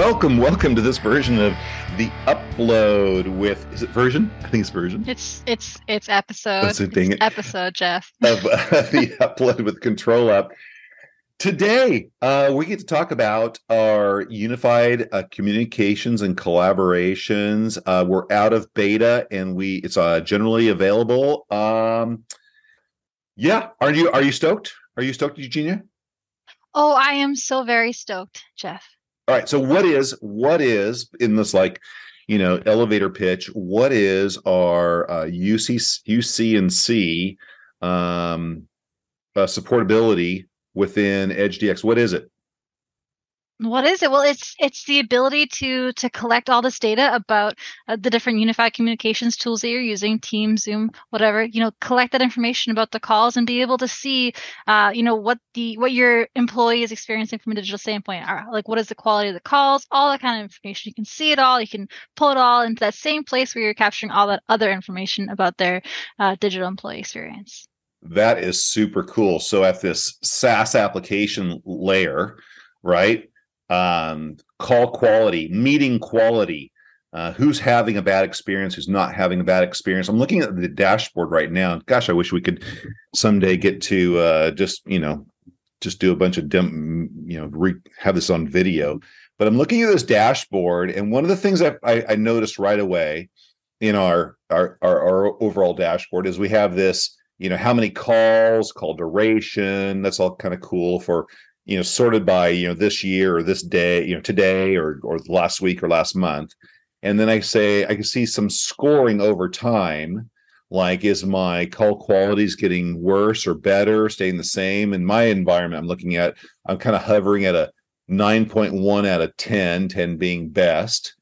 Welcome, welcome to this version of the upload with is it version? I think it's version. It's it's it's episode. That's it, dang It's it. episode, Jeff. Of uh, the upload with ControlUp. Today, uh, we get to talk about our unified uh, communications and collaborations. Uh, we're out of beta, and we it's uh, generally available. Um, yeah, are you are you stoked? Are you stoked, Eugenia? Oh, I am so very stoked, Jeff. All right. So what is what is in this like, you know, elevator pitch? What is our uh, UC UC and C um, uh, supportability within EdgeDX? What is it? What is it? Well, it's it's the ability to to collect all this data about uh, the different unified communications tools that you're using, Teams, Zoom, whatever. You know, collect that information about the calls and be able to see, uh, you know, what the what your employee is experiencing from a digital standpoint. Or, like, what is the quality of the calls? All that kind of information. You can see it all. You can pull it all into that same place where you're capturing all that other information about their uh, digital employee experience. That is super cool. So at this SaaS application layer, right? Um, call quality, meeting quality, uh, who's having a bad experience, who's not having a bad experience. I'm looking at the dashboard right now. Gosh, I wish we could someday get to uh, just you know just do a bunch of dim, you know, re- have this on video. But I'm looking at this dashboard, and one of the things I, I, I noticed right away in our, our our our overall dashboard is we have this, you know, how many calls, call duration. That's all kind of cool for you know sorted by you know this year or this day, you know, today or or last week or last month. And then I say I can see some scoring over time like is my call qualities getting worse or better staying the same? In my environment i'm looking at i'm kind of hovering at a 9.1 out of 10 10 being best.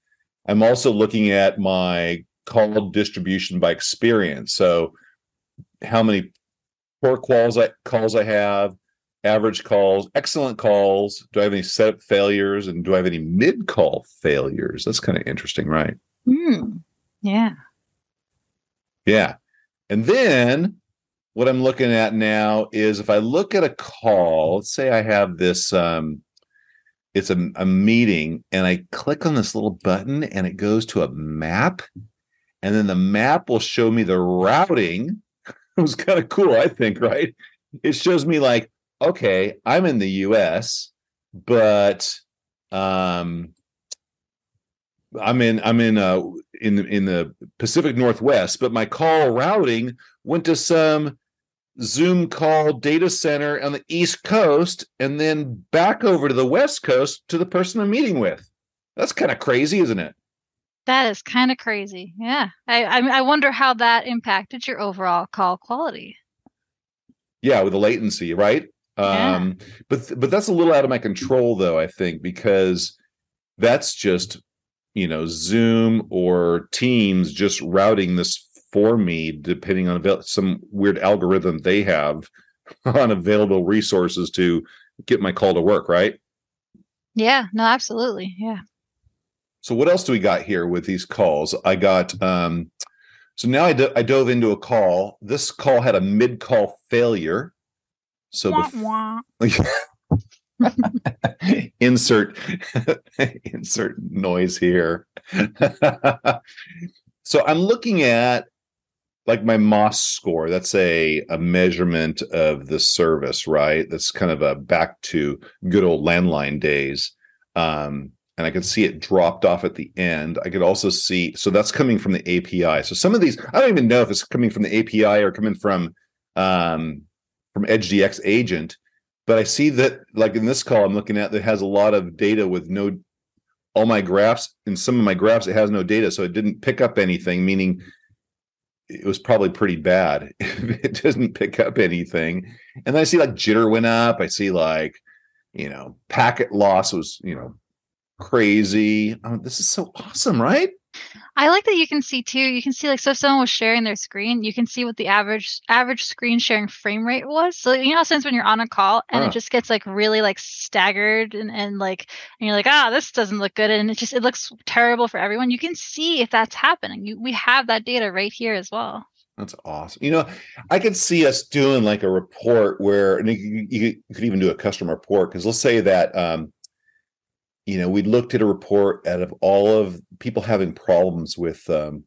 I'm also looking at my call distribution by experience. So how many poor calls i calls i have average calls excellent calls do i have any setup failures and do i have any mid call failures that's kind of interesting right Hmm. Yeah. Yeah. And then what I'm looking at now is if I look at a call, let's say I have this um it's a, a meeting and I click on this little button and it goes to a map and then the map will show me the routing. It was kind of cool, I think, right? It shows me like, okay, I'm in the US, but um I'm in I'm in uh in the in the Pacific Northwest, but my call routing went to some Zoom call data center on the East Coast and then back over to the West Coast to the person I'm meeting with. That's kind of crazy, isn't it? That is kind of crazy. Yeah. I, I I wonder how that impacted your overall call quality. Yeah, with the latency, right? Yeah. Um but but that's a little out of my control though, I think, because that's just you know Zoom or Teams just routing this for me depending on avail- some weird algorithm they have on available resources to get my call to work, right? Yeah. No, absolutely. Yeah. So what else do we got here with these calls? I got um so now I, do- I dove into a call. This call had a mid call failure. So Wah, insert insert noise here. so I'm looking at like my MOS score. That's a a measurement of the service, right? That's kind of a back to good old landline days. Um, and I could see it dropped off at the end. I could also see so that's coming from the API. So some of these I don't even know if it's coming from the API or coming from um, from EdgeDX agent but I see that like in this call I'm looking at that has a lot of data with no all my graphs in some of my graphs it has no data so it didn't pick up anything meaning it was probably pretty bad if it doesn't pick up anything. And then I see like jitter went up I see like you know packet loss was you know crazy. Oh, this is so awesome right I like that you can see too. You can see like so if someone was sharing their screen, you can see what the average average screen sharing frame rate was. So you know, since when you're on a call and it just gets like really like staggered and, and like and you're like, ah, this doesn't look good, and it just it looks terrible for everyone. You can see if that's happening. You, we have that data right here as well. That's awesome. You know, I could see us doing like a report where, and you, you, you could even do a custom report because let's say that, um, you know, we looked at a report out of all of people having problems with um,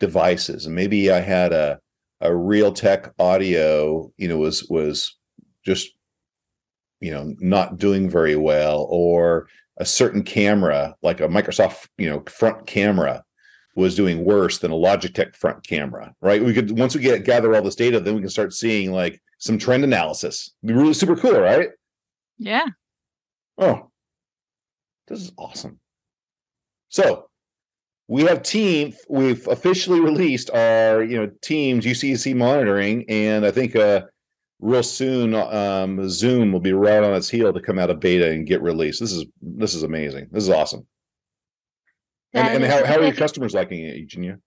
devices, and maybe I had a a Realtek audio, you know, was was just you know not doing very well, or a certain camera, like a Microsoft, you know, front camera, was doing worse than a Logitech front camera. Right? We could once we get gather all this data, then we can start seeing like some trend analysis. It'd be really super cool, right? Yeah. Oh, this is awesome. So we have team we've officially released our you know teams UC&C monitoring and i think uh real soon um zoom will be right on its heel to come out of beta and get released. This is this is amazing. This is awesome. And, and how, how are your customers liking it eugenia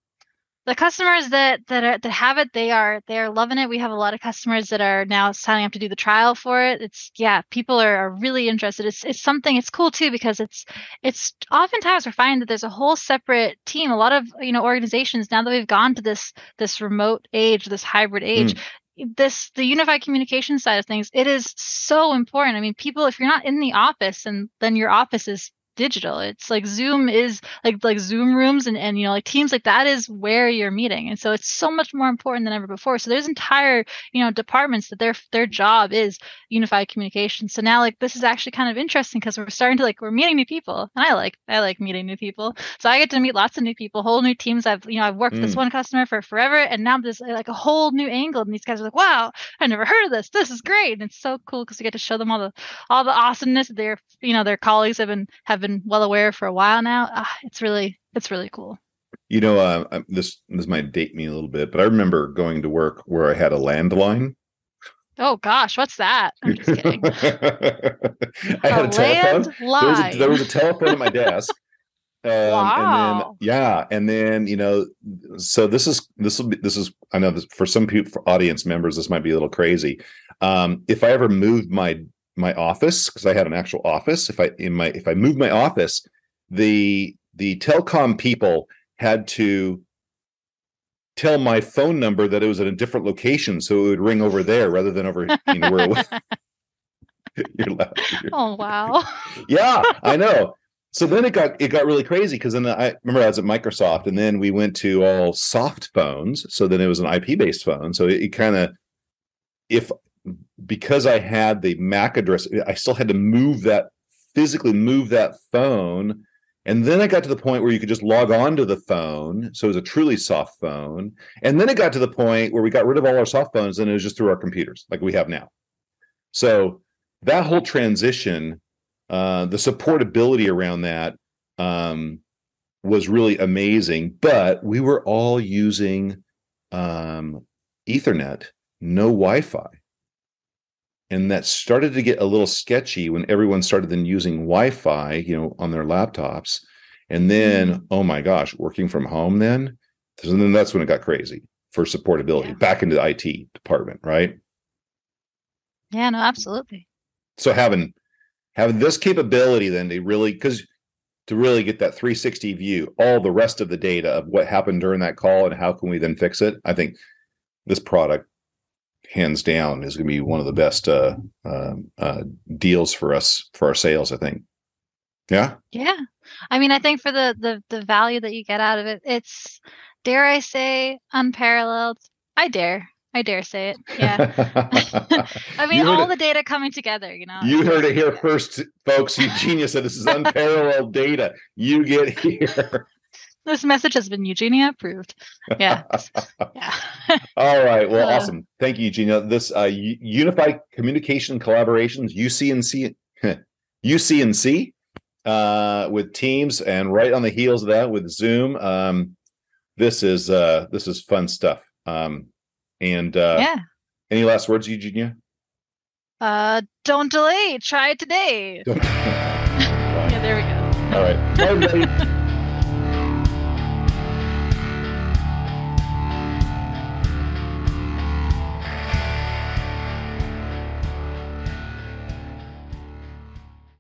the customers that that are that have it they are they are loving it. We have a lot of customers that are now signing up to do the trial for it. It's yeah people are, are really interested. It's it's something it's cool too because it's it's oftentimes we're finding that there's a whole separate team. A lot of you know organizations now that we've gone to this this remote age this hybrid age mm. this the unified communication side of things it is so important. I mean people if you're not in the office and then your office is digital. It's like Zoom is like like Zoom rooms and and you know like Teams like that is where you're meeting, and so it's so much more important than ever before. So there's entire you know departments that their their job is unified communication. So now like this is actually kind of interesting because we're starting to like we're meeting new people, and I like I like meeting new people. So I get to meet lots of new people, whole new teams. I've you know I've worked mm. with this one customer for forever, and now there's like a whole new angle, and these guys are like, wow, I never heard of this. This is great, and it's so cool because we get to show them all the all the awesomeness that their you know their colleagues have been have been well aware for a while now. Ah, it's really it's really cool. You know, uh, this this might date me a little bit, but I remember going to work where I had a landline. Oh gosh, what's that? I'm just kidding. I had a, a telephone. There was a, there was a telephone at my desk. Um, wow. And then, yeah, and then you know, so this is this will be this is I know this, for some people, for audience members, this might be a little crazy. Um, if I ever moved my my office because I had an actual office. If I in my if I moved my office, the the telecom people had to tell my phone number that it was at a different location, so it would ring over there rather than over you know where you're laughing. Oh wow! yeah, I know. So then it got it got really crazy because then I remember I was at Microsoft, and then we went to all soft phones. So then it was an IP based phone. So it, it kind of if because I had the MAC address, I still had to move that physically move that phone. And then I got to the point where you could just log on to the phone. So it was a truly soft phone. And then it got to the point where we got rid of all our soft phones and it was just through our computers like we have now. So that whole transition, uh, the supportability around that um, was really amazing. But we were all using um, Ethernet, no Wi Fi and that started to get a little sketchy when everyone started then using wi-fi you know on their laptops and then mm-hmm. oh my gosh working from home then and then that's when it got crazy for supportability yeah. back into the it department right yeah no absolutely so having having this capability then to really because to really get that 360 view all the rest of the data of what happened during that call and how can we then fix it i think this product hands down is going to be one of the best uh, uh, uh, deals for us for our sales. I think. Yeah. Yeah, I mean, I think for the the the value that you get out of it, it's dare I say unparalleled. I dare. I dare say it. Yeah. I mean, all it, the data coming together, you know. You heard it here first, folks. Eugenia said this is unparalleled data. You get here. This message has been Eugenia approved. Yeah. yeah. All right. Well, uh, awesome. Thank you, Eugenia. This uh, Unified Communication Collaborations, UC&C, UC&C uh, with Teams, and right on the heels of that with Zoom. Um, this is uh, this is fun stuff. Um, and uh, yeah. Any last words, Eugenia? Uh, don't delay. Try it today. yeah, there we go. All right. Bye,